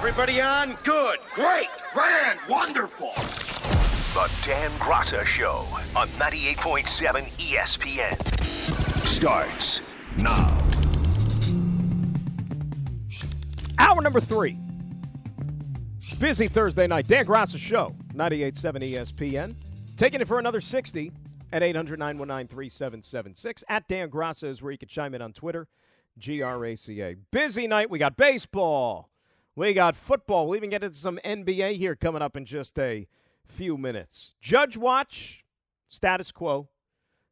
Everybody on? Good. Great. Grand. Wonderful. The Dan Graca Show on 98.7 ESPN starts now. Hour number three. Busy Thursday night. Dan Graca Show, 98.7 ESPN. Taking it for another 60 at 800 919 3776. At Dan Graca is where you can chime in on Twitter. G R A C A. Busy night. We got baseball. We got football. We'll even get into some NBA here coming up in just a few minutes. Judge Watch, status quo.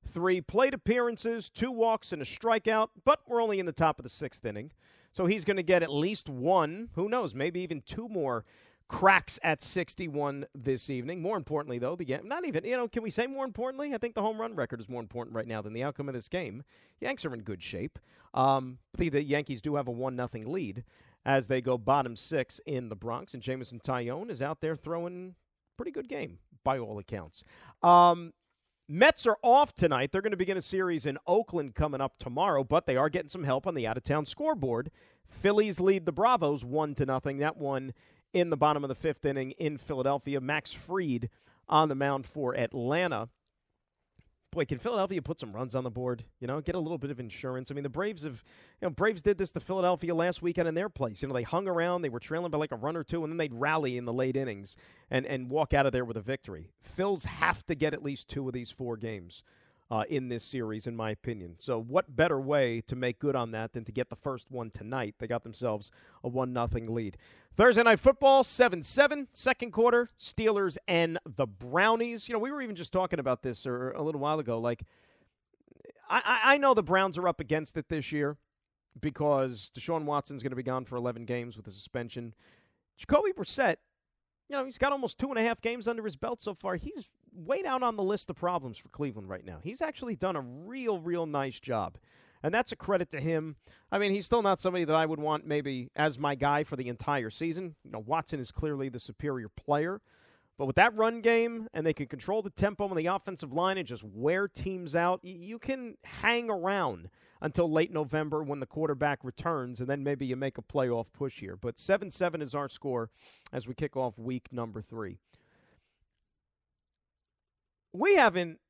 Three plate appearances, two walks, and a strikeout, but we're only in the top of the sixth inning. So he's going to get at least one, who knows, maybe even two more cracks at 61 this evening. More importantly, though, the not even, you know, can we say more importantly? I think the home run record is more important right now than the outcome of this game. Yanks are in good shape. Um, the, the Yankees do have a 1 nothing lead as they go bottom six in the Bronx, and Jameson Taillon is out there throwing pretty good game by all accounts. Um, Mets are off tonight. They're going to begin a series in Oakland coming up tomorrow, but they are getting some help on the out of town scoreboard. Phillies lead the Bravos one to nothing. That one in the bottom of the fifth inning in Philadelphia. Max Fried on the mound for Atlanta boy, can Philadelphia put some runs on the board? You know, get a little bit of insurance. I mean, the Braves have, you know, Braves did this to Philadelphia last weekend in their place. You know, they hung around, they were trailing by like a run or two, and then they'd rally in the late innings and and walk out of there with a victory. Phils have to get at least two of these four games uh, in this series, in my opinion. So, what better way to make good on that than to get the first one tonight? They got themselves a 1 nothing lead. Thursday night football, 7 7, second quarter, Steelers and the Brownies. You know, we were even just talking about this or a little while ago. Like, I, I know the Browns are up against it this year because Deshaun Watson's going to be gone for 11 games with a suspension. Jacoby Brissett, you know, he's got almost two and a half games under his belt so far. He's way down on the list of problems for Cleveland right now. He's actually done a real, real nice job. And that's a credit to him. I mean, he's still not somebody that I would want maybe as my guy for the entire season. You know, Watson is clearly the superior player. But with that run game, and they can control the tempo on the offensive line and just wear teams out, you can hang around until late November when the quarterback returns, and then maybe you make a playoff push here. But 7 7 is our score as we kick off week number three we haven't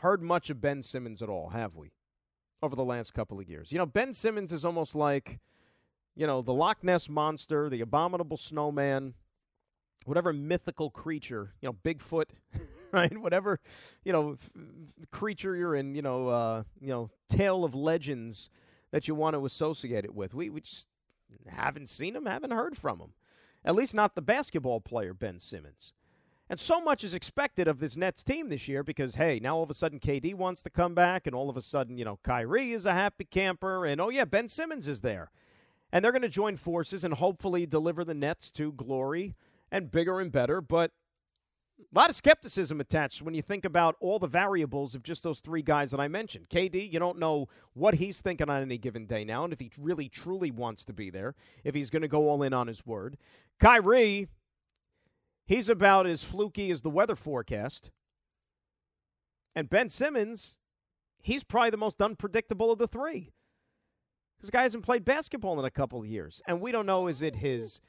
heard much of Ben Simmons at all, have we? Over the last couple of years. You know, Ben Simmons is almost like, you know, the Loch Ness monster, the abominable snowman, whatever mythical creature, you know, Bigfoot, right? Whatever, you know, f- creature you're in, you know, uh, you know, tale of legends that you want to associate it with. We we just haven't seen him, haven't heard from him. At least not the basketball player Ben Simmons. And so much is expected of this Nets team this year because, hey, now all of a sudden KD wants to come back, and all of a sudden, you know, Kyrie is a happy camper, and oh, yeah, Ben Simmons is there. And they're going to join forces and hopefully deliver the Nets to glory and bigger and better. But a lot of skepticism attached when you think about all the variables of just those three guys that I mentioned. KD, you don't know what he's thinking on any given day now, and if he really truly wants to be there, if he's going to go all in on his word. Kyrie, He's about as fluky as the weather forecast. And Ben Simmons, he's probably the most unpredictable of the three. This guy hasn't played basketball in a couple of years. And we don't know is it his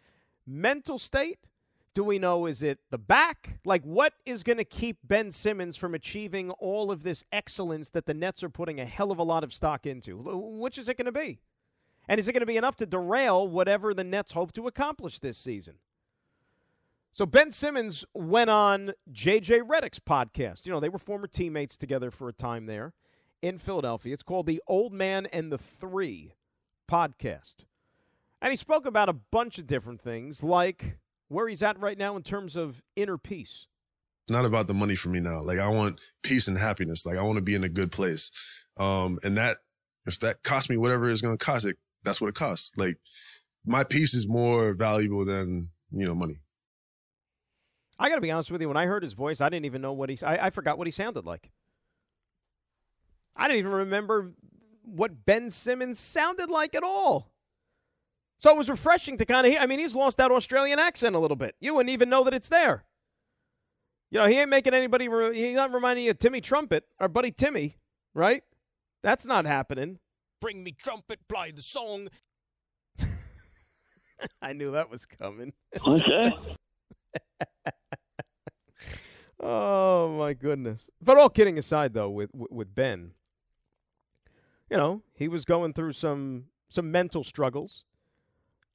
mental state? Do we know is it the back? Like what is going to keep Ben Simmons from achieving all of this excellence that the Nets are putting a hell of a lot of stock into? Which is it going to be? And is it going to be enough to derail whatever the Nets hope to accomplish this season? So Ben Simmons went on JJ Redick's podcast. You know, they were former teammates together for a time there in Philadelphia. It's called The Old Man and the Three podcast. And he spoke about a bunch of different things, like where he's at right now in terms of inner peace. It's not about the money for me now. Like I want peace and happiness. Like I want to be in a good place. Um, and that if that costs me whatever it's going to cost, it that's what it costs. Like my peace is more valuable than you know money. I got to be honest with you. When I heard his voice, I didn't even know what he. I, I forgot what he sounded like. I didn't even remember what Ben Simmons sounded like at all. So it was refreshing to kind of hear. I mean, he's lost that Australian accent a little bit. You wouldn't even know that it's there. You know, he ain't making anybody. He's not reminding you of Timmy Trumpet, our buddy Timmy, right? That's not happening. Bring me trumpet, play the song. I knew that was coming. Okay. oh my goodness! But all kidding aside, though, with with Ben, you know, he was going through some some mental struggles.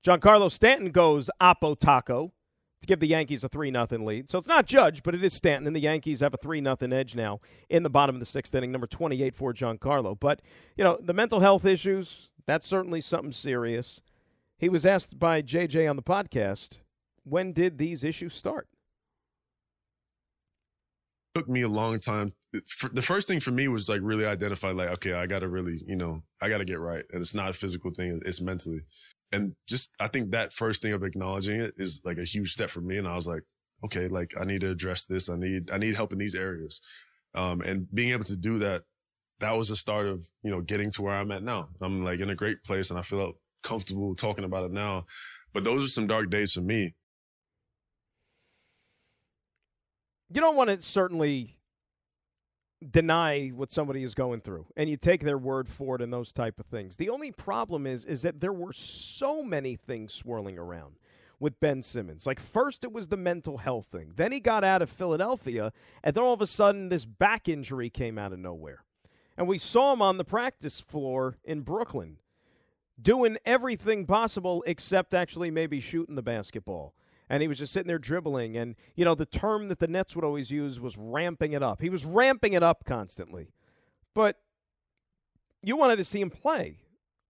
Giancarlo Stanton goes Oppo Taco to give the Yankees a 3 nothing lead. So it's not Judge, but it is Stanton, and the Yankees have a 3 nothing edge now in the bottom of the sixth inning, number 28 for Giancarlo. But, you know, the mental health issues, that's certainly something serious. He was asked by JJ on the podcast, when did these issues start? Took me a long time. The first thing for me was like really identify like, okay, I got to really, you know, I got to get right. And it's not a physical thing. It's mentally. And just, I think that first thing of acknowledging it is like a huge step for me. And I was like, okay, like I need to address this. I need, I need help in these areas. Um, and being able to do that, that was the start of, you know, getting to where I'm at now. I'm like in a great place and I feel comfortable talking about it now. But those are some dark days for me. You don't want to certainly deny what somebody is going through and you take their word for it and those type of things the only problem is is that there were so many things swirling around with Ben Simmons. Like first it was the mental health thing. Then he got out of Philadelphia and then all of a sudden this back injury came out of nowhere. And we saw him on the practice floor in Brooklyn doing everything possible except actually maybe shooting the basketball and he was just sitting there dribbling. And, you know, the term that the Nets would always use was ramping it up. He was ramping it up constantly. But you wanted to see him play.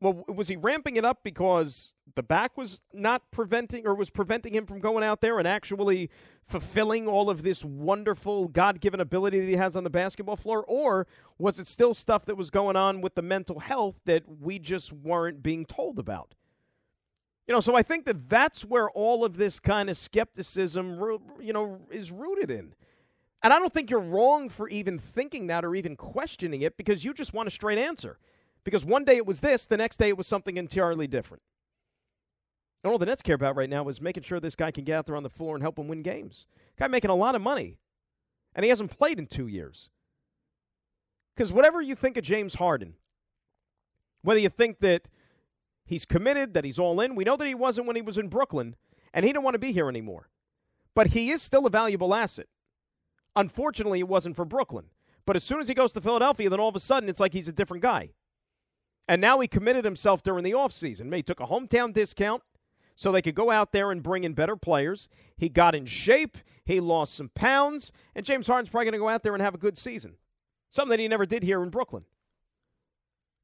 Well, was he ramping it up because the back was not preventing or was preventing him from going out there and actually fulfilling all of this wonderful God given ability that he has on the basketball floor? Or was it still stuff that was going on with the mental health that we just weren't being told about? You know, so I think that that's where all of this kind of skepticism, you know, is rooted in. And I don't think you're wrong for even thinking that or even questioning it because you just want a straight answer. Because one day it was this, the next day it was something entirely different. And all the Nets care about right now is making sure this guy can get out there on the floor and help him win games. Guy making a lot of money, and he hasn't played in two years. Because whatever you think of James Harden, whether you think that He's committed, that he's all in. We know that he wasn't when he was in Brooklyn, and he didn't want to be here anymore. But he is still a valuable asset. Unfortunately, it wasn't for Brooklyn. But as soon as he goes to Philadelphia, then all of a sudden it's like he's a different guy. And now he committed himself during the offseason. He took a hometown discount so they could go out there and bring in better players. He got in shape. He lost some pounds. And James Harden's probably going to go out there and have a good season. Something that he never did here in Brooklyn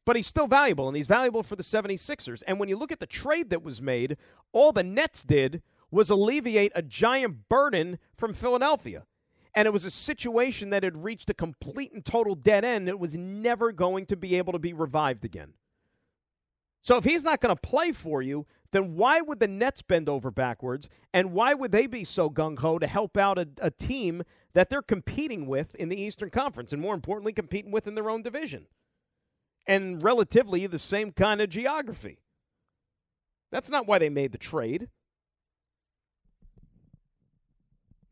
but he's still valuable, and he's valuable for the 76ers. And when you look at the trade that was made, all the Nets did was alleviate a giant burden from Philadelphia. And it was a situation that had reached a complete and total dead end. It was never going to be able to be revived again. So if he's not going to play for you, then why would the Nets bend over backwards? And why would they be so gung ho to help out a, a team that they're competing with in the Eastern Conference and more importantly, competing with in their own division? And relatively the same kind of geography. That's not why they made the trade.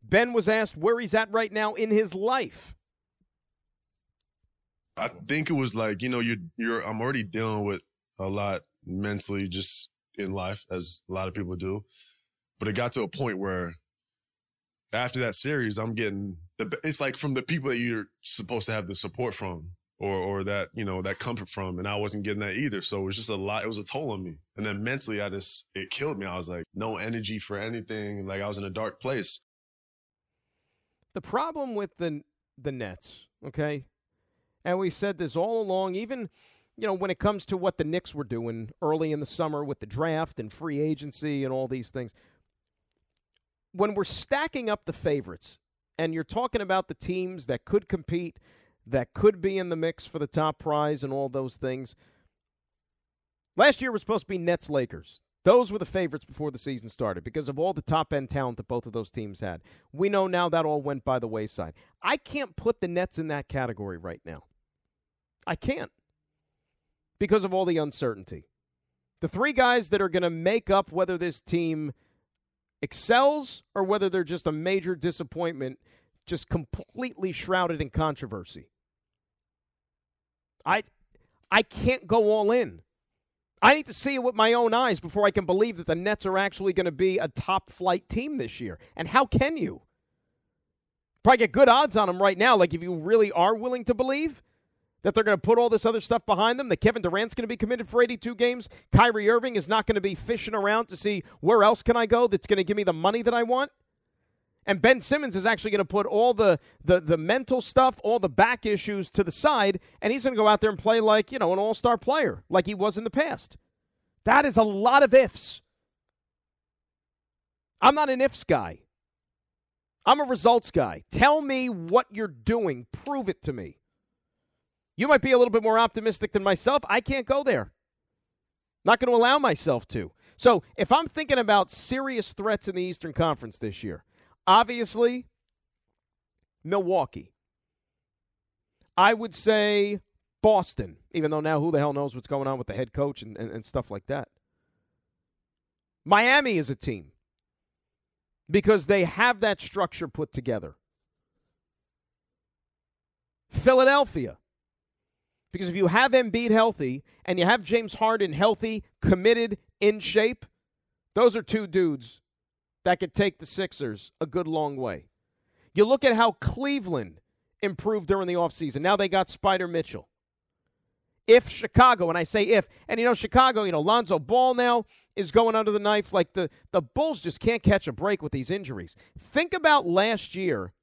Ben was asked where he's at right now in his life. I think it was like, you know, you're you're I'm already dealing with a lot mentally just in life, as a lot of people do. But it got to a point where after that series, I'm getting the it's like from the people that you're supposed to have the support from or or that you know that comfort from and i wasn't getting that either. So it was just a lot it was a toll on me. And then mentally i just it killed me. I was like no energy for anything. Like i was in a dark place. The problem with the the nets okay? And we said this all along even you know when it comes to what the Knicks were doing early in the summer with the draft and free agency and all these things when we're stacking up the favorites and you're talking about the teams that could compete that could be in the mix for the top prize and all those things. Last year was supposed to be Nets Lakers. Those were the favorites before the season started because of all the top end talent that both of those teams had. We know now that all went by the wayside. I can't put the Nets in that category right now. I can't because of all the uncertainty. The three guys that are going to make up whether this team excels or whether they're just a major disappointment, just completely shrouded in controversy I I can't go all in. I need to see it with my own eyes before I can believe that the Nets are actually going to be a top flight team this year. And how can you? Probably get good odds on them right now. Like if you really are willing to believe that they're going to put all this other stuff behind them, that Kevin Durant's going to be committed for 82 games, Kyrie Irving is not going to be fishing around to see where else can I go that's going to give me the money that I want. And Ben Simmons is actually going to put all the, the the mental stuff, all the back issues to the side, and he's going to go out there and play like, you know, an all-star player, like he was in the past. That is a lot of ifs. I'm not an ifs guy. I'm a results guy. Tell me what you're doing. Prove it to me. You might be a little bit more optimistic than myself. I can't go there. Not going to allow myself to. So, if I'm thinking about serious threats in the Eastern Conference this year, Obviously, Milwaukee. I would say Boston, even though now who the hell knows what's going on with the head coach and, and, and stuff like that. Miami is a team because they have that structure put together. Philadelphia. Because if you have Embiid healthy and you have James Harden healthy, committed, in shape, those are two dudes that could take the Sixers a good long way. You look at how Cleveland improved during the offseason. Now they got Spida Mitchell. If Chicago, and I say if, and you know, Chicago, you know, Lonzo Ball now is going under the knife. Like the, the Bulls just can't catch a break with these injuries. Think about last year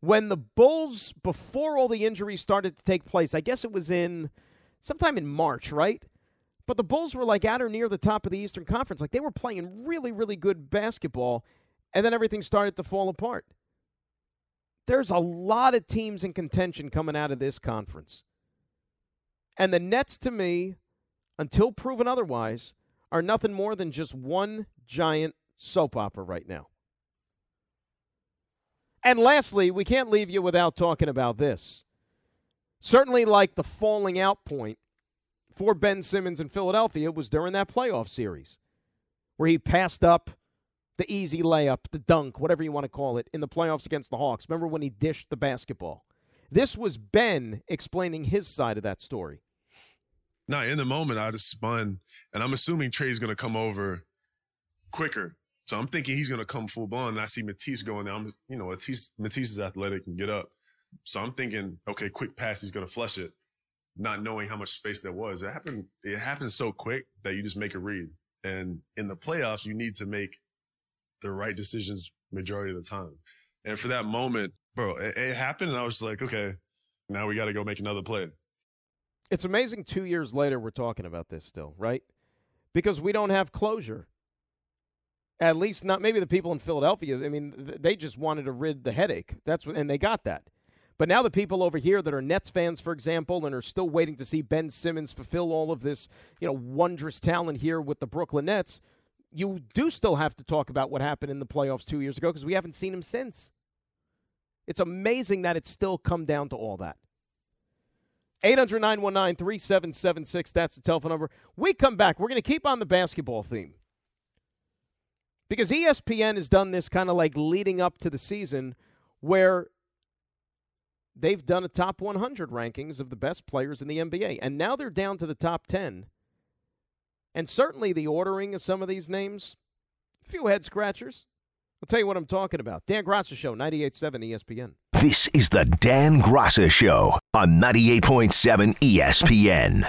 when the Bulls, before all the injuries started to take place, I guess it was in sometime in March, right? But the Bulls were like at or near the top of the Eastern Conference. Like they were playing really, really good basketball, and then everything started to fall apart. There's a lot of teams in contention coming out of this conference. And the Nets, to me, until proven otherwise, are nothing more than just one giant soap opera right now. And lastly, we can't leave you without talking about this. Certainly, like the falling out point for Ben Simmons in Philadelphia was during that playoff series where he passed up the easy layup, the dunk, whatever you want to call it, in the playoffs against the Hawks. Remember when he dished the basketball? This was Ben explaining his side of that story. Now, in the moment, I just spun, and I'm assuming Trae's going to come over quicker. So I'm thinking he's going to come full blown. And I see Matisse going down. I'm you know, Matisse, Matisse is athletic and get up. So I'm thinking, okay, quick pass, he's going to flush it not knowing how much space there was. It happened. It happened so quick that you just make a read. And in the playoffs, you need to make the right decisions majority of the time. And for that moment, bro, it, it happened, and I was like, okay, now we got to go make another play. It's amazing. Two years later, we're talking about this still, right? Because we don't have closure. At least not maybe the people in Philadelphia. I mean, they just wanted to rid the headache. That's what, and they got that. But now the people over here that are Nets fans, for example, and are still waiting to see Ben Simmons fulfill all of this, you know, wondrous talent here with the Brooklyn Nets, you do still have to talk about what happened in the playoffs two years ago because we haven't seen him since. It's amazing that it's still come down to all that. 800 919 3776. That's the telephone number. We come back. We're going to keep on the basketball theme. Because ESPN has done this kind of like leading up to the season where they've done a top 100 rankings of the best players in the NBA, and now they're down to the top 10. And certainly the ordering of some of these names, a few head scratchers. I'll tell you what I'm talking about. Dan Graca Show, 98.7 ESPN. This is the Dan Graca Show on 98.7 ESPN.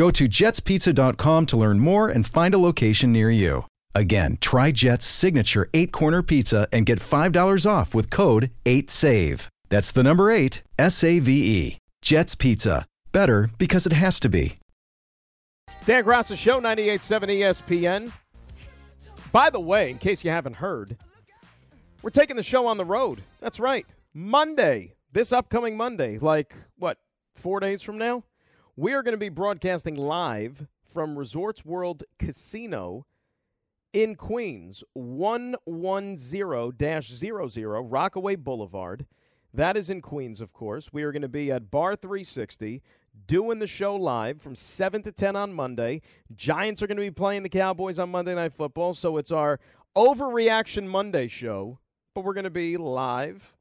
Go to jetspizza.com to learn more and find a location near you. Again, try Jet's signature eight corner pizza and get $5 off with code 8SAVE. That's the number eight, S A V E. Jet's Pizza. Better because it has to be. Dan Graca Show, 98.7 ESPN. By the way, in case you haven't heard, we're taking the show on the road. That's right. Monday, this upcoming Monday, like what, four days from now? We are going to be broadcasting live from Resorts World Casino in Queens, 110-00 Rockaway Boulevard. That is in Queens, of course. We are going to be at Bar 360 doing the show live from 7 to 10 on Monday. Giants are going to be playing the Cowboys on Monday Night Football, so it's our Overreaction Monday show, but we're going to be live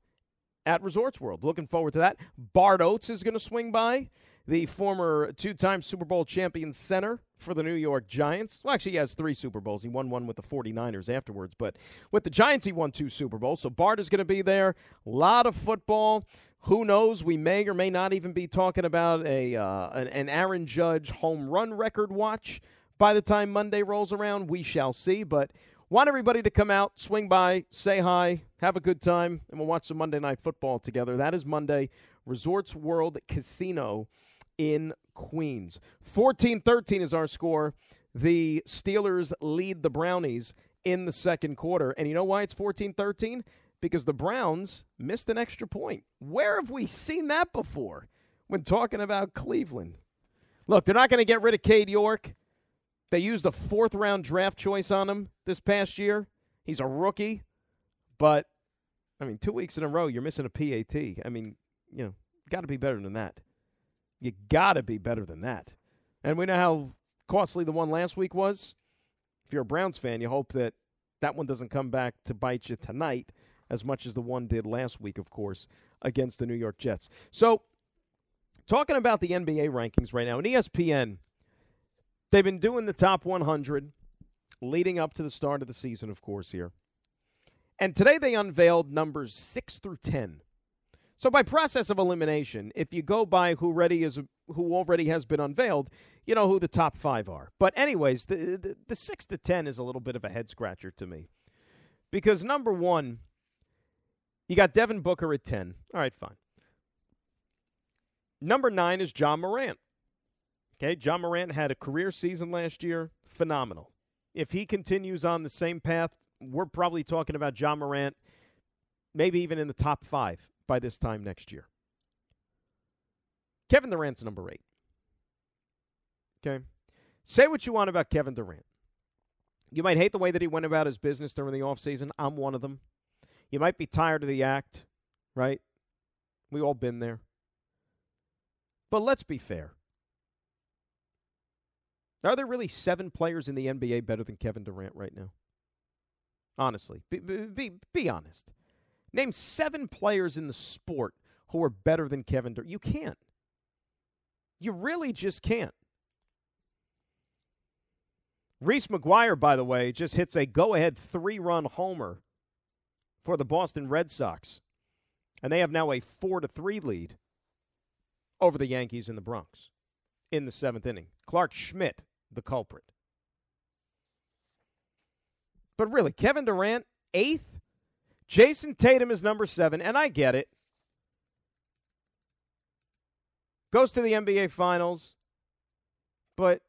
at Resorts World. Looking forward to that. Bart Oates is going to swing by the former two time Super Bowl champion center for the New York Giants. Well, actually, he has three Super Bowls. He won one with the 49ers afterwards, but with the Giants, he won two Super Bowls. So Bart is going to be there. A lot of football. Who knows? We may or may not even be talking about a uh, an, an Aaron Judge home run record watch by the time Monday rolls around. We shall see. But want everybody to come out, swing by, say hi, have a good time, and we'll watch some Monday Night Football together. That is Monday, Resorts World Casino in Queens. 14 13 is our score. The Steelers lead the Brownies in the second quarter. And you know why it's 14 13? Because the Browns missed an extra point. Where have we seen that before when talking about Cleveland? Look, they're not going to get rid of Cade York. They used a fourth round draft choice on him this past year. He's a rookie, but I mean, two weeks in a row, you're missing a PAT. I mean, you know, got to be better than that. You got to be better than that. And we know how costly the one last week was. If you're a Browns fan, you hope that that one doesn't come back to bite you tonight as much as the one did last week, of course, against the New York Jets. So, talking about the NBA rankings right now, and ESPN, they've been doing the top 100 leading up to the start of the season, of course, here. And today they unveiled numbers 6 through 10 so by process of elimination, if you go by who already is who already has been unveiled, you know who the top five are. But anyways, the the, the six to ten is a little bit of a head scratcher to me, because number one, you got Devin Booker at ten. All right, fine. Number nine is Ja Morant. Okay, Ja Morant had a career season last year, phenomenal. If he continues on the same path, we're probably talking about Ja Morant, maybe even in the top five by this time next year. Kevin Durant's number eight. Okay. Say what you want about Kevin Durant. You might hate the way that he went about his business during the offseason. I'm one of them. You might be tired of the act, right? We've all been there. But let's be fair. Are there really seven players in the NBA better than Kevin Durant right now? Honestly, be, be, be honest. Name seven players in the sport who are better than Kevin Durant. You can't. You really just can't. Reese McGuire, by the way, just hits a go ahead three run homer for the Boston Red Sox. And they have now a 4 to 3 lead over the Yankees in the Bronx in the seventh inning. Clarke Schmidt, the culprit. But really, Kevin Durant, eighth? Jayson Tatum is number seven, and I get it. Goes to the NBA Finals, but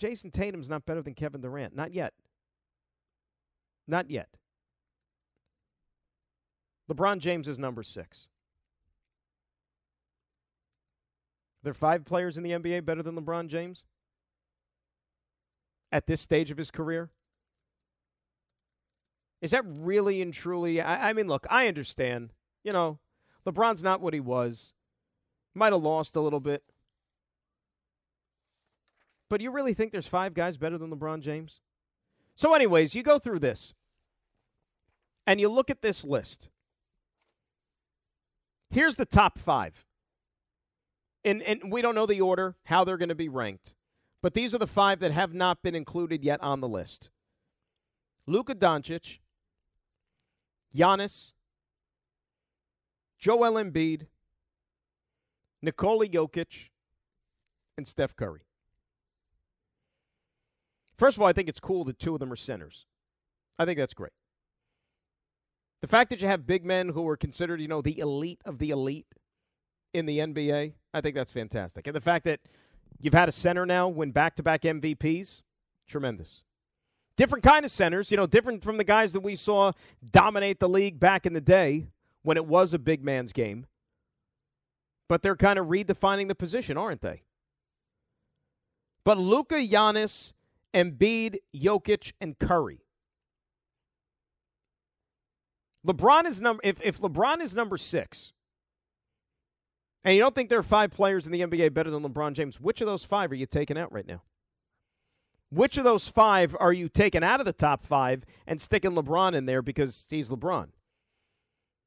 Jayson Tatum's not better than Kevin Durant. Not yet. Not yet. LeBron James is number six. There Are five players in the NBA better than LeBron James at this stage of his career? Is that really and truly? I, I mean, look, I understand. You know, LeBron's not what he was. Might have lost a little bit. But you really think there's five guys better than LeBron James? So, anyways, you go through this and you look at this list. Here's the top five. And, and we don't know the order, how they're going to be ranked. But these are the five that have not been included yet on the list Luka Doncic, Giannis, Joel Embiid, Nikola Jokic, and Steph Curry. First of all, I think it's cool that two of them are centers. I think that's great. The fact that you have big men who are considered, you know, the elite of the elite in the NBA, I think that's fantastic. And the fact that you've had a center now win back to back MVPs, tremendous. Different kind of centers, you know, different from the guys that we saw dominate the league back in the day when it was a big man's game. But they're kind of redefining the position, aren't they? But Luka, Giannis, Embiid, Jokic, and Curry LeBron is number if, if LeBron is number six, and you don't think there are five players in the NBA better than LeBron James, which of those five are you taking out right now? Which of those five are you taking out of the top five and sticking LeBron in there because he's LeBron?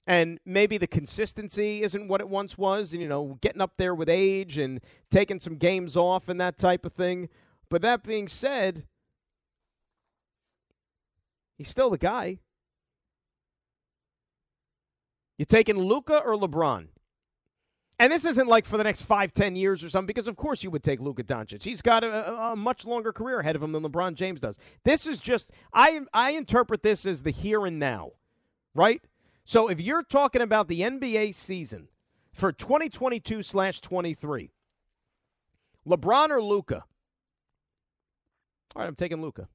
And maybe the consistency isn't what it once was, and you know, getting up there with age and taking some games off and that type of thing. But that being said, he's still the guy. You taking Luka or LeBron? And this isn't like for the next five, ten years or something, because of course you would take Luka Doncic. He's got a, a, much longer career ahead of him than LeBron James does. This is just I I interpret this as the here and now, right? So if you're talking about the NBA season for 2022 slash 23, LeBron or Luka? All right, I'm taking Luka.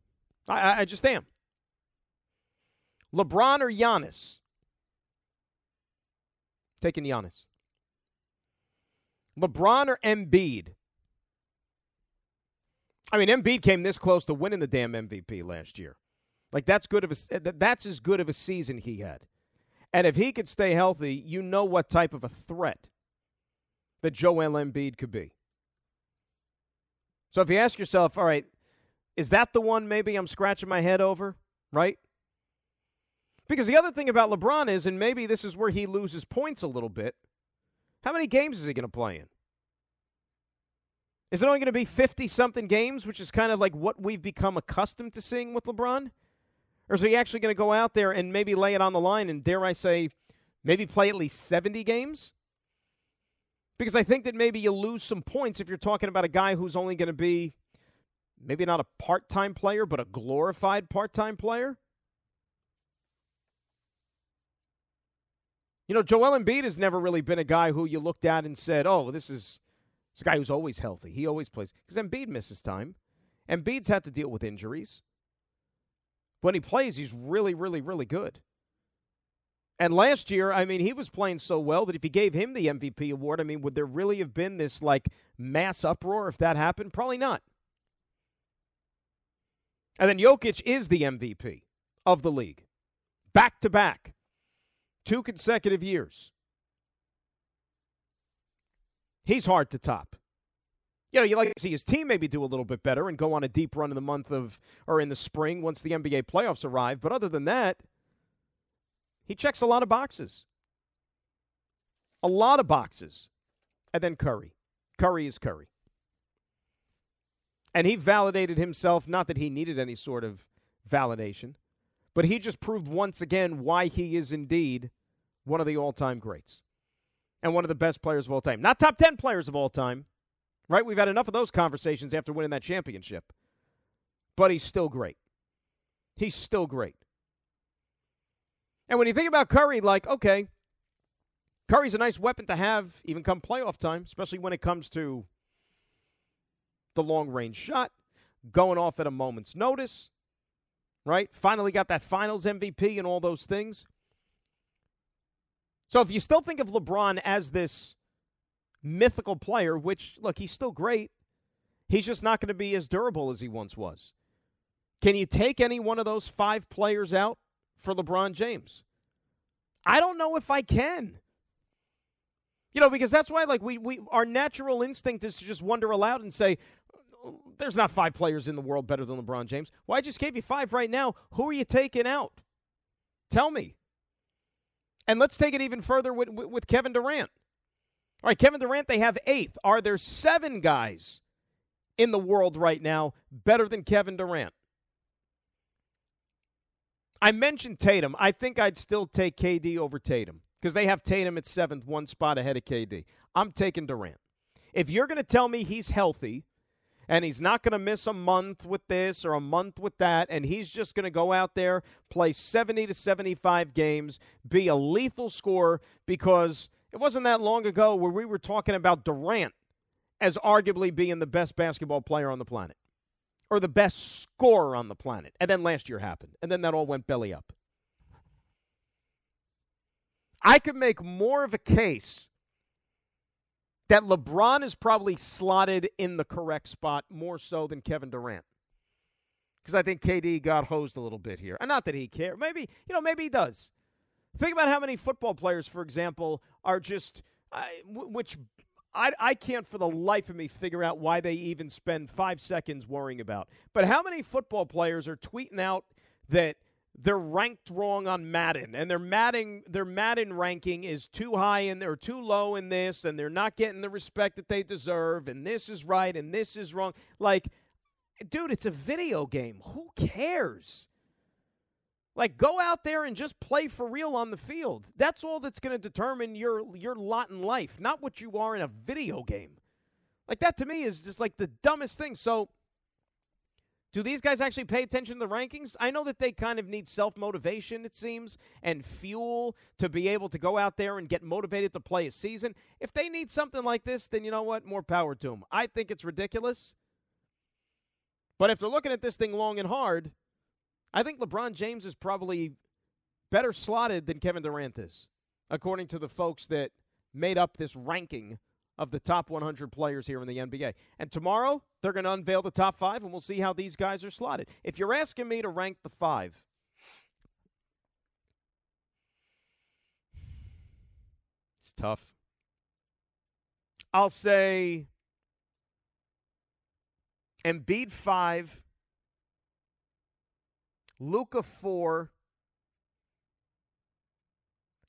I, I just am. LeBron or Giannis? Taking Giannis. LeBron or Embiid? I mean, Embiid came this close to winning the damn MVP last year. Like that's good of a eh, that's as good of a season he had. And if he could stay healthy, you know what type of a threat that Joel Embiid could be. So if you ask yourself, all right, is that the one maybe I'm scratching my head over, right? Because the other thing about LeBron is, and maybe this is where he loses points a little bit, how many games is he going to play in? Is it only going to be 50 something games, which is kind of like what we've become accustomed to seeing with LeBron? Or is he actually going to go out there and maybe lay it on the line and, dare I say, maybe play at least 70 games? Because I think that maybe you lose some points if you're talking about a guy who's only going to be maybe not a part time player, but a glorified part time player. You know, Joel Embiid has never really been a guy who you looked at and said, "Oh, this is this guy who's always healthy. He always plays." Because Embiid misses time. Embiid's had to deal with injuries. When he plays, he's really, really, really good. And last year, I mean, he was playing so well that if you gave him the MVP award, I mean, would there really have been this like mass uproar if that happened? Probably not. And then Jokic is the MVP of the league, back to back two consecutive years. He's hard to top. You know, you like to see his team maybe do a little bit better and go on a deep run in the month of or in the spring once the NBA playoffs arrive. But other than that, he checks a lot of boxes. A lot of boxes. And then Curry. Curry is Curry. And he validated himself, not that he needed any sort of validation, but he just proved once again why he is indeed one of the all time greats and one of the best players of all time. Not top 10 players of all time, right? We've had enough of those conversations after winning that championship. But he's still great. He's still great. And when you think about Curry, like, okay, Curry's a nice weapon to have even come playoff time, especially when it comes to the long range shot, going off at a moment's notice, right? Finally got that finals MVP and all those things. So if you still think of LeBron as this mythical player, which, look, he's still great, he's just not going to be as durable as he once was. Can you take any one of those five players out for LeBron James? I don't know if I can. You know, because that's why, like, we, we our natural instinct is to just wonder aloud and say, there's not five players in the world better than LeBron James. Well, I just gave you five right now. Who are you taking out? Tell me. And let's take it even further with, with Kevin Durant. All right, Kevin Durant, they have eighth. Are there seven guys in the world right now better than Kevin Durant? I mentioned Tatum. I think I'd still take KD over Tatum because they have Tatum at seventh, one spot ahead of KD. I'm taking Durant. If you're going to tell me he's healthy and he's not going to miss a month with this or a month with that, and he's just going to go out there, play 70 to 75 games, be a lethal scorer because it wasn't that long ago where we were talking about Durant as arguably being the best basketball player on the planet or the best scorer on the planet. And then last year happened, and then that all went belly up. I could make more of a case that LeBron is probably slotted in the correct spot more so than Kevin Durant. Because I think KD got hosed a little bit here. And not that he cares. Maybe, you know, maybe he does. Think about how many football players, for example, are just, uh, which I, I can't for the life of me figure out why they even spend five seconds worrying about. But how many football players are tweeting out that – they're ranked wrong on Madden, and their Madden their Madden ranking is too high and they're too low in this, and they're not getting the respect that they deserve, and this is right and this is wrong. Like, dude, it's a video game. Who cares? Like, go out there and just play for real on the field. That's all that's going to determine your your lot in life, not what you are in a video game. Like that to me is just like the dumbest thing. So do these guys actually pay attention to the rankings? I know that they kind of need self motivation, it seems, and fuel to be able to go out there and get motivated to play a season. If they need something like this, then you know what? More power to them. I think it's ridiculous. But if they're looking at this thing long and hard, I think LeBron James is probably better slotted than Kevin Durant is, according to the folks that made up this ranking of the top 100 players here in the NBA. And tomorrow, they're going to unveil the top five, and we'll see how these guys are slotted. If you're asking me to rank the five, it's tough. I'll say Embiid five, Luka four,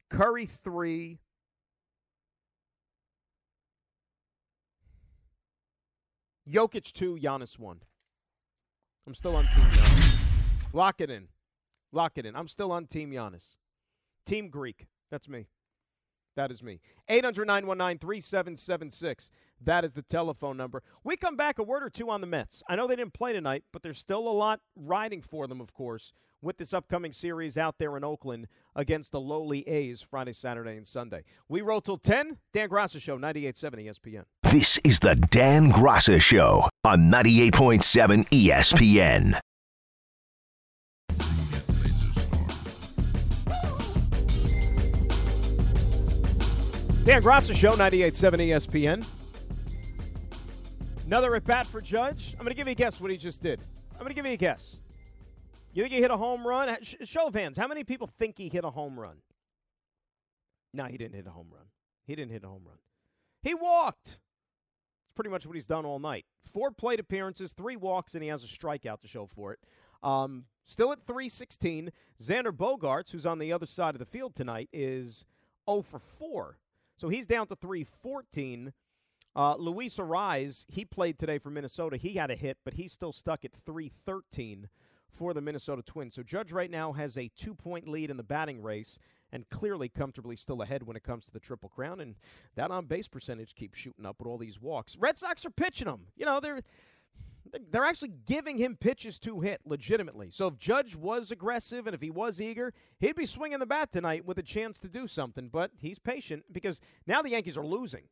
Curry three, Jokic two, Giannis one. I'm still on Team Giannis. Lock it in. Lock it in. I'm still on Team Giannis. Team Greek. That's me. That is me. 800 919 3776. That is the telephone number. We come back a word or two on the Mets. I know they didn't play tonight, but there's still a lot riding for them, of course, with this upcoming series out there in Oakland against the lowly A's Friday, Saturday, and Sunday. We roll till 10. Dan Graca Show, 98.7 ESPN. This is the Dan Graca Show on 98.7 ESPN. Dan Graca Show, 98.7 ESPN. Another at bat for Judge. I'm going to give you a guess what he just did. I'm going to give you a guess. You think he hit a home run? Show of hands. How many people think he hit a home run? No, he didn't hit a home run. He didn't hit a home run. He walked. Pretty much what he's done all night. Four plate appearances, three walks, and he has a strikeout to show for it. Um, still at 316. Xander Bogaerts, who's on the other side of the field tonight, is 0 for 4. So he's down to 314. Uh, Luis Arraez, he played today for Minnesota. He had a hit, but he's still stuck at 313 for the Minnesota Twins. So Judge right now has a two point lead in the batting race and clearly comfortably still ahead when it comes to the Triple Crown. And that on base percentage keeps shooting up with all these walks. Red Sox are pitching him. You know, they're. They're actually giving him pitches to hit legitimately. So if Judge was aggressive and if he was eager, he'd be swinging the bat tonight with a chance to do something. But he's patient because now the Yankees are losing.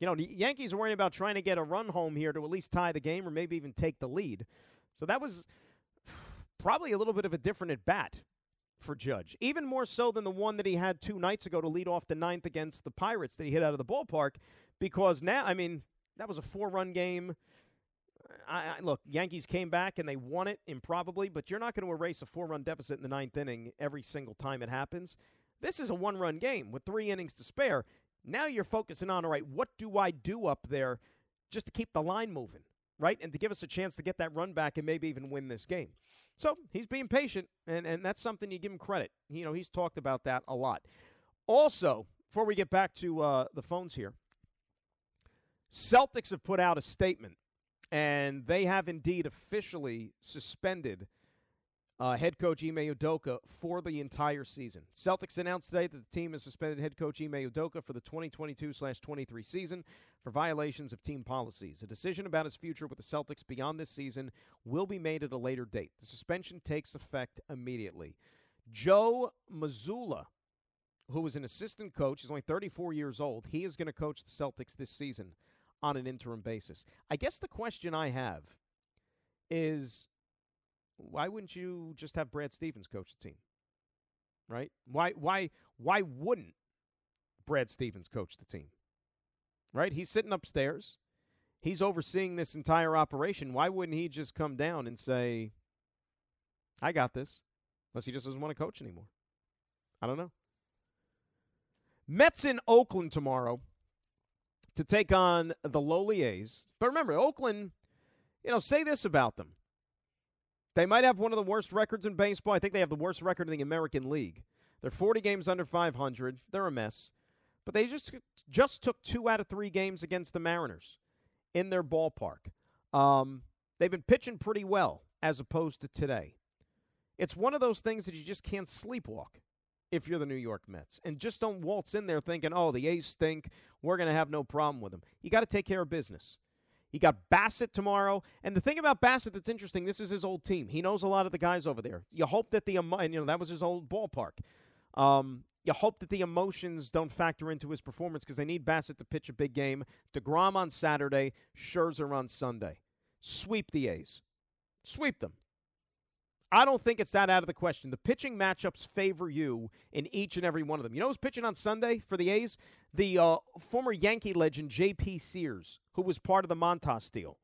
You know, the Yankees are worrying about trying to get a run home here to at least tie the game or maybe even take the lead. So that was probably a little bit of a different at bat for Judge, even more so than the one that he had two nights ago to lead off the ninth against the Pirates that he hit out of the ballpark. Because now, I mean, that was a four run game. I, I, look, Yankees came back and they won it improbably, but you're not going to erase a four run deficit in the ninth inning every single time it happens. This is a one run game with three innings to spare. Now you're focusing on, all right, what do I do up there just to keep the line moving? Right? And to give us a chance to get that run back and maybe even win this game. So he's being patient, and, and that's something you give him credit. You know, he's talked about that a lot. Also, before we get back to uh, the phones here, Celtics have put out a statement, and they have indeed officially suspended uh, head coach Ime Udoka for the entire season. Celtics announced today that the team has suspended head coach Ime Udoka for the 2022-23 season for violations of team policies. A decision about his future with the Celtics beyond this season will be made at a later date. The suspension takes effect immediately. Joe Mazzulla, who was an assistant coach, is only 34 years old. He is going to coach the Celtics this season on an interim basis. I guess the question I have is why wouldn't you just have Brad Stevens coach the team? Right? Why why why wouldn't Brad Stevens coach the team? Right? He's sitting upstairs. He's overseeing this entire operation. Why wouldn't he just come down and say, I got this? Unless he just doesn't want to coach anymore. I don't know. Mets in Oakland tomorrow to take on the lowly A's. But remember, Oakland, you know, say this about them. They might have one of the worst records in baseball. I think they have the worst record in the American League. They're 40 games under 500. They're a mess. But they just just took two out of three games against the Mariners in their ballpark. Um, they've been pitching pretty well as opposed to today. It's one of those things that you just can't sleepwalk if you're the New York Mets. And just don't waltz in there thinking, oh, the A's stink. We're going to have no problem with them. You got to take care of business. You got Bassitt tomorrow. And the thing about Bassitt that's interesting, this is his old team. He knows a lot of the guys over there. You hope that the, and you know, that was his old ballpark. Um, you hope that the emotions don't factor into his performance because they need Bassitt to pitch a big game. DeGrom on Saturday, Scherzer on Sunday. Sweep the A's. Sweep them. I don't think it's that out of the question. The pitching matchups favor you in each and every one of them. You know who's pitching on Sunday for the A's? The uh, former Yankee legend J.P. Sears, who was part of the Montas deal.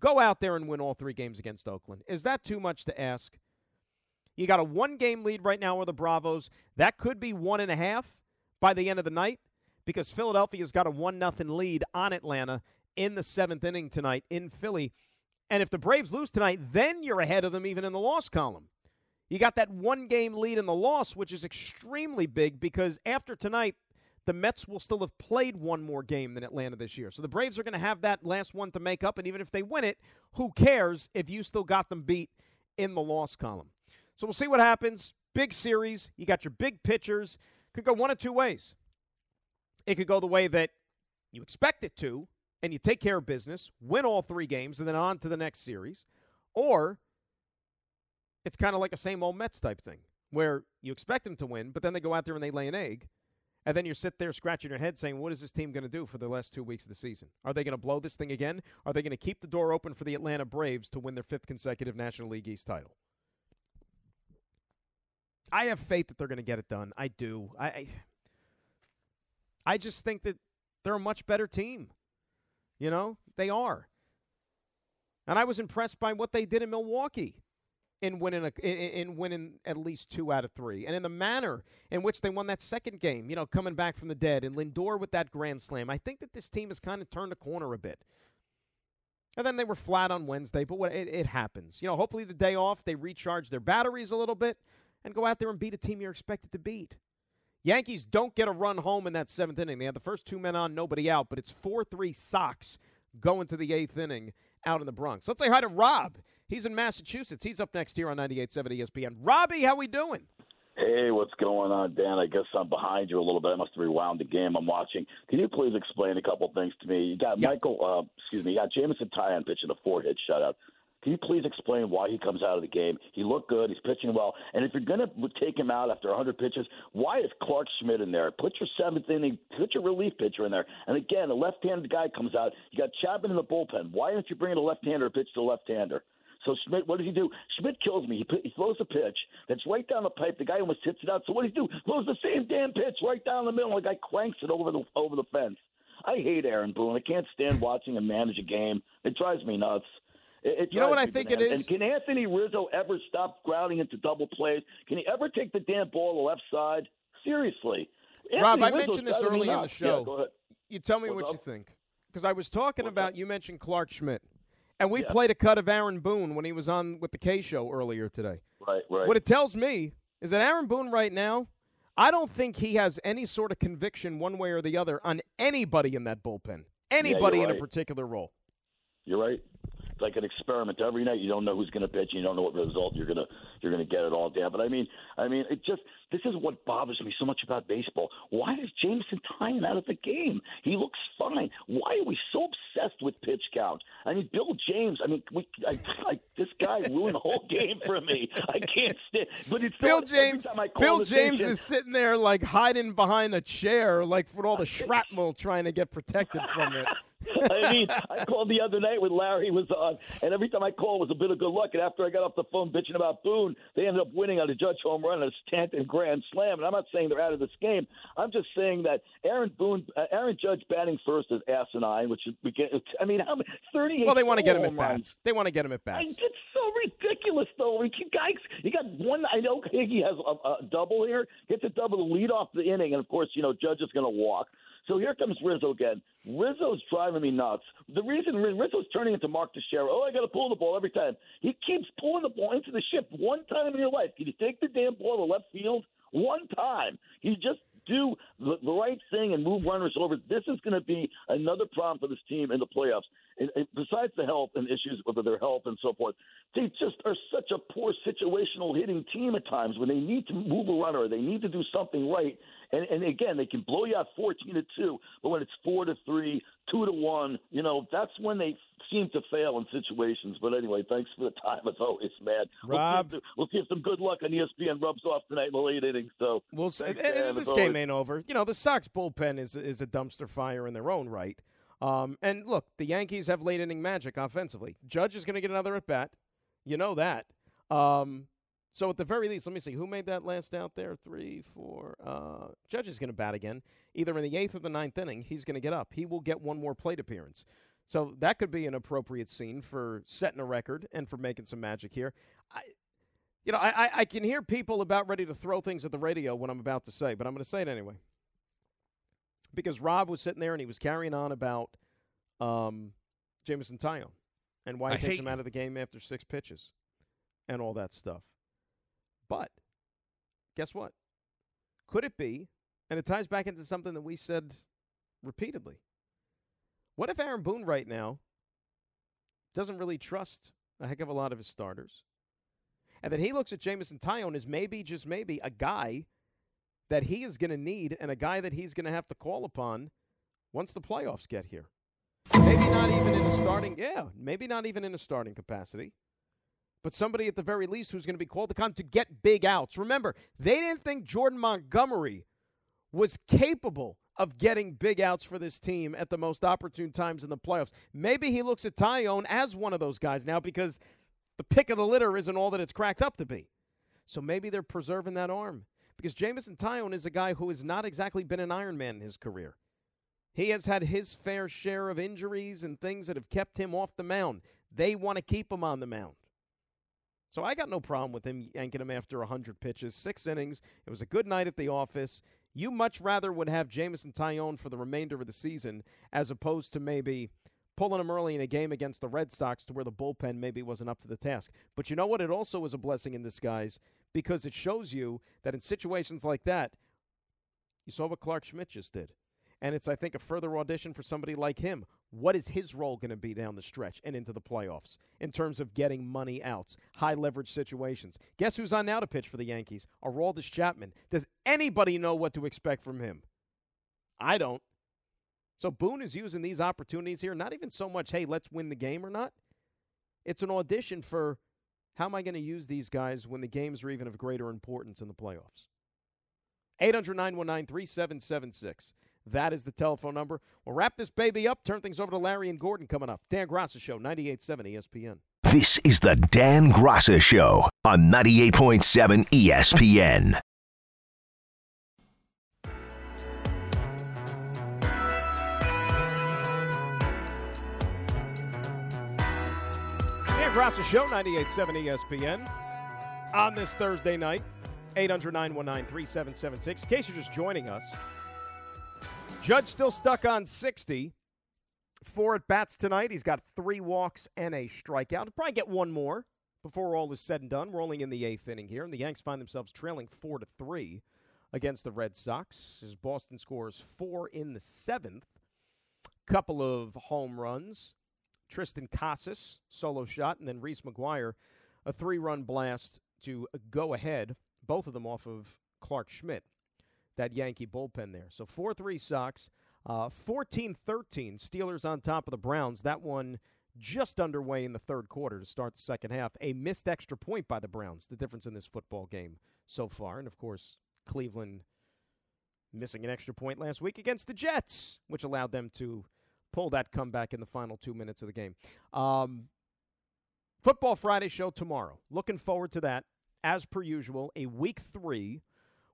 Go out there and win all three games against Oakland. Is that too much to ask? You got a one game lead right now with the Bravos. That could be one and a half by the end of the night because Philadelphia's got a one nothing lead on Atlanta in the seventh inning tonight in Philly. And if the Braves lose tonight, then you're ahead of them even in the loss column. You got that one game lead in the loss, which is extremely big because after tonight, the Mets will still have played one more game than Atlanta this year. So the Braves are going to have that last one to make up. And even if they win it, who cares if you still got them beat in the loss column? So we'll see what happens. Big series. You got your big pitchers. Could go one of two ways. It could go the way that you expect it to, and you take care of business, win all three games, and then on to the next series. Or it's kind of like a same old Mets type thing where you expect them to win, but then they go out there and they lay an egg. And then you sit there scratching your head saying, what is this team going to do for the last two weeks of the season? Are they going to blow this thing again? Are they going to keep the door open for the Atlanta Braves to win their fifth consecutive National League East title? I have faith that they're going to get it done. I do. I, I, just think that they're a much better team. You know, they are. And I was impressed by what they did in Milwaukee in winning a, in, in, winning at least two out of three, and in the manner in which they won that second game. You know, coming back from the dead, and Lindor with that grand slam. I think that this team has kind of turned a corner a bit. And then they were flat on Wednesday, but what it, it happens. You know, hopefully the day off they recharge their batteries a little bit and go out there and beat a team you're expected to beat. Yankees don't get a run home in that seventh inning. They had the first two men on, nobody out, but it's 4 3 Sox going to the eighth inning out in the Bronx. Let's say hi to Rob. He's in Massachusetts. He's up next here on 98.7 ESPN. Robbie, how we doing? Hey, what's going on, Dan? I guess I'm behind you a little bit. I must have rewound the game I'm watching. Can you please explain a couple things to me? You got yep. Michael, uh, excuse me, you got Jameson Taillon pitching a four-hit shutout. Can you please explain why he comes out of the game? He looked good. He's pitching well. And if you're going to take him out after 100 pitches, why is Clarke Schmidt in there? Put your seventh inning, put your relief pitcher in there. And again, a left-handed guy comes out. You got Chapman in the bullpen. Why aren't you bringing a left-hander pitch to a left-hander? So Schmidt, what does he do? Schmidt kills me. He, he throws a pitch that's right down the pipe. The guy almost hits it out. So what does he do? Throws the same damn pitch right down the middle. The guy cranks it over the over the fence. I hate Aaron Boone. I can't stand watching him manage a game. It drives me nuts. It, you know what I think it is? And can Anthony Rizzo ever stop grounding into double plays? Can he ever take the damn ball to the left side? Seriously. Rob, Anthony I Rizzo's mentioned this early in the show. Yeah, you tell me What's what up? you think. Because I was talking What's about, up? you mentioned Clarke Schmidt. And we Yeah. played a cut of Aaron Boone when he was on with the K show earlier today. Right, right. What it tells me is that Aaron Boone right now, I don't think he has any sort of conviction one way or the other on anybody in that bullpen. Anybody in a particular role. You're right. Like an experiment. Every night you don't know who's going to pitch, you don't know what result you're going to you're going to get it all down. But I mean, I mean, it just this is what bothers me so much about baseball. Why is Jameson Taillon out of the game? He looks fine. Why are we so obsessed with pitch count? I mean, Bill James. I mean, we, I, I, this guy ruined the whole game for me. I can't stand. But it's Bill James. Bill James station, is sitting there like hiding behind a chair, like with all the shrapnel trying to get protected from it. I mean, I called the other night when Larry was on, and every time I called was a bit of good luck. And after I got off the phone bitching about Boone, they ended up winning on a judge home run and a Stanton grand slam. And I'm not saying they're out of this game. I'm just saying that Aaron Boone, uh, Aaron Judge batting first is asinine, which is, I mean, how many? 38. Well, they want to get him at bats. Runs. They want to get him at bats. I, it's so ridiculous, though. You guys, you got one. I know Higgy has a, a double here, gets a double to lead off the inning, and of course, you know, Judge is going to walk. So here comes Rizzo again. Rizzo's driving me nuts. The reason Rizzo's turning into Mark Teixeira, oh, I got to pull the ball every time. He keeps pulling the ball into the ship one time in your life. Can you take the damn ball to left field? One time. You just do the, the right thing and move runners over. This is going to be another problem for this team in the playoffs. And, and besides the health and issues with their health and so forth, they just are such a poor situational hitting team at times when they need to move a runner, they need to do something right. And, and again, they can blow you out 14 to 2, but when it's 4 to 3, 2 to 1, you know, that's when they seem to fail in situations. But anyway, thanks for the time as always, man. Rob, we'll see, we'll see if some good luck on ESPN rubs off tonight in the late innings. So we'll see. And, and this game ain't over. You know, the Sox bullpen is is a dumpster fire in their own right. Um, and look, the Yankees have late inning magic offensively. Judge is going to get another at bat. You know that. Um, so at the very least, let me see who made that last out there. Three, four. Uh, Judge is going to bat again, either in the eighth or the ninth inning. He's going to get up. He will get one more plate appearance. So that could be an appropriate scene for setting a record and for making some magic here. I, you know, I, I can hear people about ready to throw things at the radio when I'm about to say, but I'm going to say it anyway. Because Rob was sitting there and he was carrying on about um, Jameson Taillon and why he I takes him out of the game after six pitches and all that stuff. But guess what? Could it be, and it ties back into something that we said repeatedly. What if Aaron Boone right now doesn't really trust a heck of a lot of his starters? And that he looks at Jameson Taillon as maybe, just maybe, a guy that he is going to need and a guy that he's going to have to call upon once the playoffs get here. Maybe not even in a starting, yeah, maybe not even in a starting capacity but somebody at the very least who's going to be called upon to get big outs. Remember, they didn't think Jordan Montgomery was capable of getting big outs for this team at the most opportune times in the playoffs. Maybe he looks at Taillon as one of those guys now because the pick of the litter isn't all that it's cracked up to be. So maybe they're preserving that arm because Jameson Taillon is a guy who has not exactly been an Iron Man in his career. He has had his fair share of injuries and things that have kept him off the mound. They want to keep him on the mound. So I got no problem with him yanking him after 100 pitches, six innings. It was a good night at the office. You much rather would have Jameson Taillon for the remainder of the season as opposed to maybe pulling him early in a game against the Red Sox to where the bullpen maybe wasn't up to the task. But you know what? It also was a blessing in disguise because it shows you that in situations like that, you saw what Clarke Schmidt just did. And it's, I think, a further audition for somebody like him. What is his role going to be down the stretch and into the playoffs in terms of getting money outs, high leverage situations? Guess who's on now to pitch for the Yankees? Aroldis Chapman. Does anybody know what to expect from him? I don't. So Boone is using these opportunities here, not even so much, hey, let's win the game or not. It's an audition for how am I going to use these guys when the games are even of greater importance in the playoffs? 800 919 3776. That is the telephone number. We'll wrap this baby up, turn things over to Larry and Gordon coming up. Dan Graca Show, 98.7 ESPN. This is the Dan Graca Show on 98.7 ESPN. Dan Graca Show, 98.7 ESPN. On this Thursday night, 800 919 3776. In case you're just joining us, Judge still stuck on 60. Four at bats tonight. He's got three walks and a strikeout. He'll probably get one more before all is said and done. We're only in the eighth inning here, and the Yanks find themselves trailing four to three against the Red Sox. As Boston scores four in the seventh. Couple of home runs Triston Casas, solo shot, and then Reese McGuire, a three run blast to go ahead, both of them off of Clarke Schmidt, that Yankee bullpen there. So 4 3 Sox, 14 uh, 13 Steelers on top of the Browns. That one just underway in the third quarter to start the second half. A missed extra point by the Browns, the difference in this football game so far. And of course, Cleveland missing an extra point last week against the Jets, which allowed them to pull that comeback in the final two minutes of the game. Um, Football Friday show tomorrow. Looking forward to that. As per usual, a week three,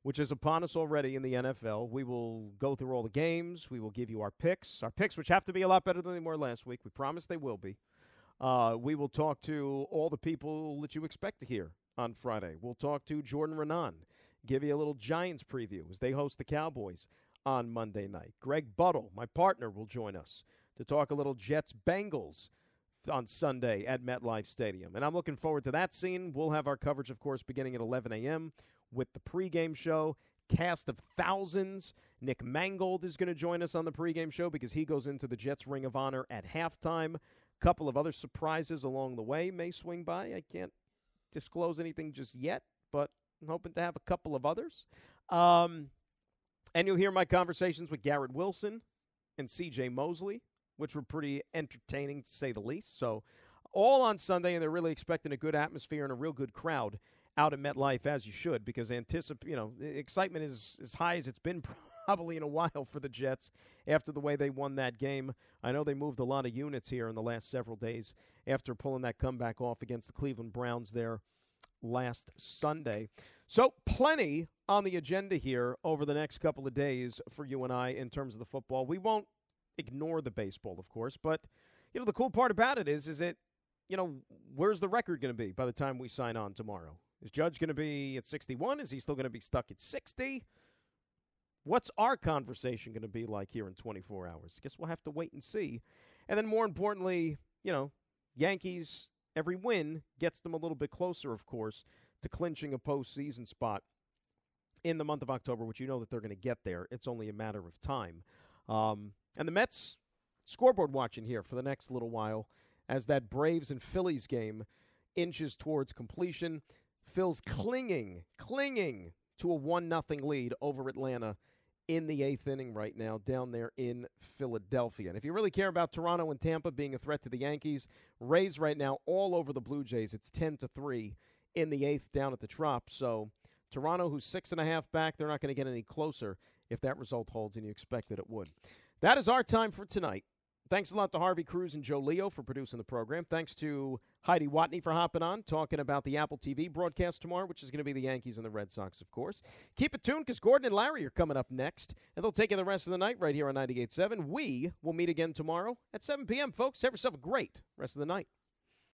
which is upon us already in the NFL. We will go through all the games. We will give you our picks. Our picks, which have to be a lot better than they were last week. We promise they will be. Uh, we will talk to all the people that you expect to hear on Friday. We'll talk to Jordan Raanan, give you a little Giants preview as they host the Cowboys on Monday night. Greg Buttle, my partner, will join us to talk a little Jets Bengals on Sunday at MetLife Stadium. And I'm looking forward to that scene. We'll have our coverage, of course, beginning at 11 a.m. with the pregame show. Cast of thousands. Nick Mangold is going to join us on the pregame show because he goes into the Jets Ring of Honor at halftime. Couple of other surprises along the way may swing by. I can't disclose anything just yet, but I'm hoping to have a couple of others. Um, and you'll hear my conversations with Garrett Wilson and CJ Mosley which were pretty entertaining to say the least. So, all on Sunday, and they're really expecting a good atmosphere and a real good crowd out at MetLife, as you should, because anticip- you know, excitement is as high as it's been probably in a while for the Jets after the way they won that game. I know they moved a lot of units here in the last several days after pulling that comeback off against the Cleveland Browns there last Sunday. So, plenty on the agenda here over the next couple of days for you and I in terms of the football. We won't ignore the baseball, of course. But you know, the cool part about it is, is it, you know, where's the record going to be by the time we sign on tomorrow? Is Judge going to be at 61? Is he still going to be stuck at 60? What's our conversation going to be like here in 24 hours? I guess we'll have to wait and see. And then, more importantly, you know, Yankees, every win gets them a little bit closer, of course, to clinching a postseason spot in the month of October, which you know that they're going to get there. It's only a matter of time. Um, and the Mets scoreboard watching here for the next little while as that Braves and Phillies game inches towards completion. Phil's clinging, clinging to a 1 nothing lead over Atlanta in the eighth inning right now down there in Philadelphia. And if you really care about Toronto and Tampa being a threat to the Yankees, Rays right now all over the Blue Jays. It's 10 to 3 in the eighth down at the Trop. So Toronto, who's six and a half back, they're not going to get any closer if that result holds, and you expect that it would. That is our time for tonight. Thanks a lot to Harvey Cruz and Joe Leo for producing the program. Thanks to Heidi Watney for hopping on, talking about the Apple TV broadcast tomorrow, which is going to be the Yankees and the Red Sox, of course. Keep it tuned because Gordon and Larry are coming up next, and they'll take you the rest of the night right here on 98.7. We will meet again tomorrow at 7 p.m., folks. Have yourself a great rest of the night.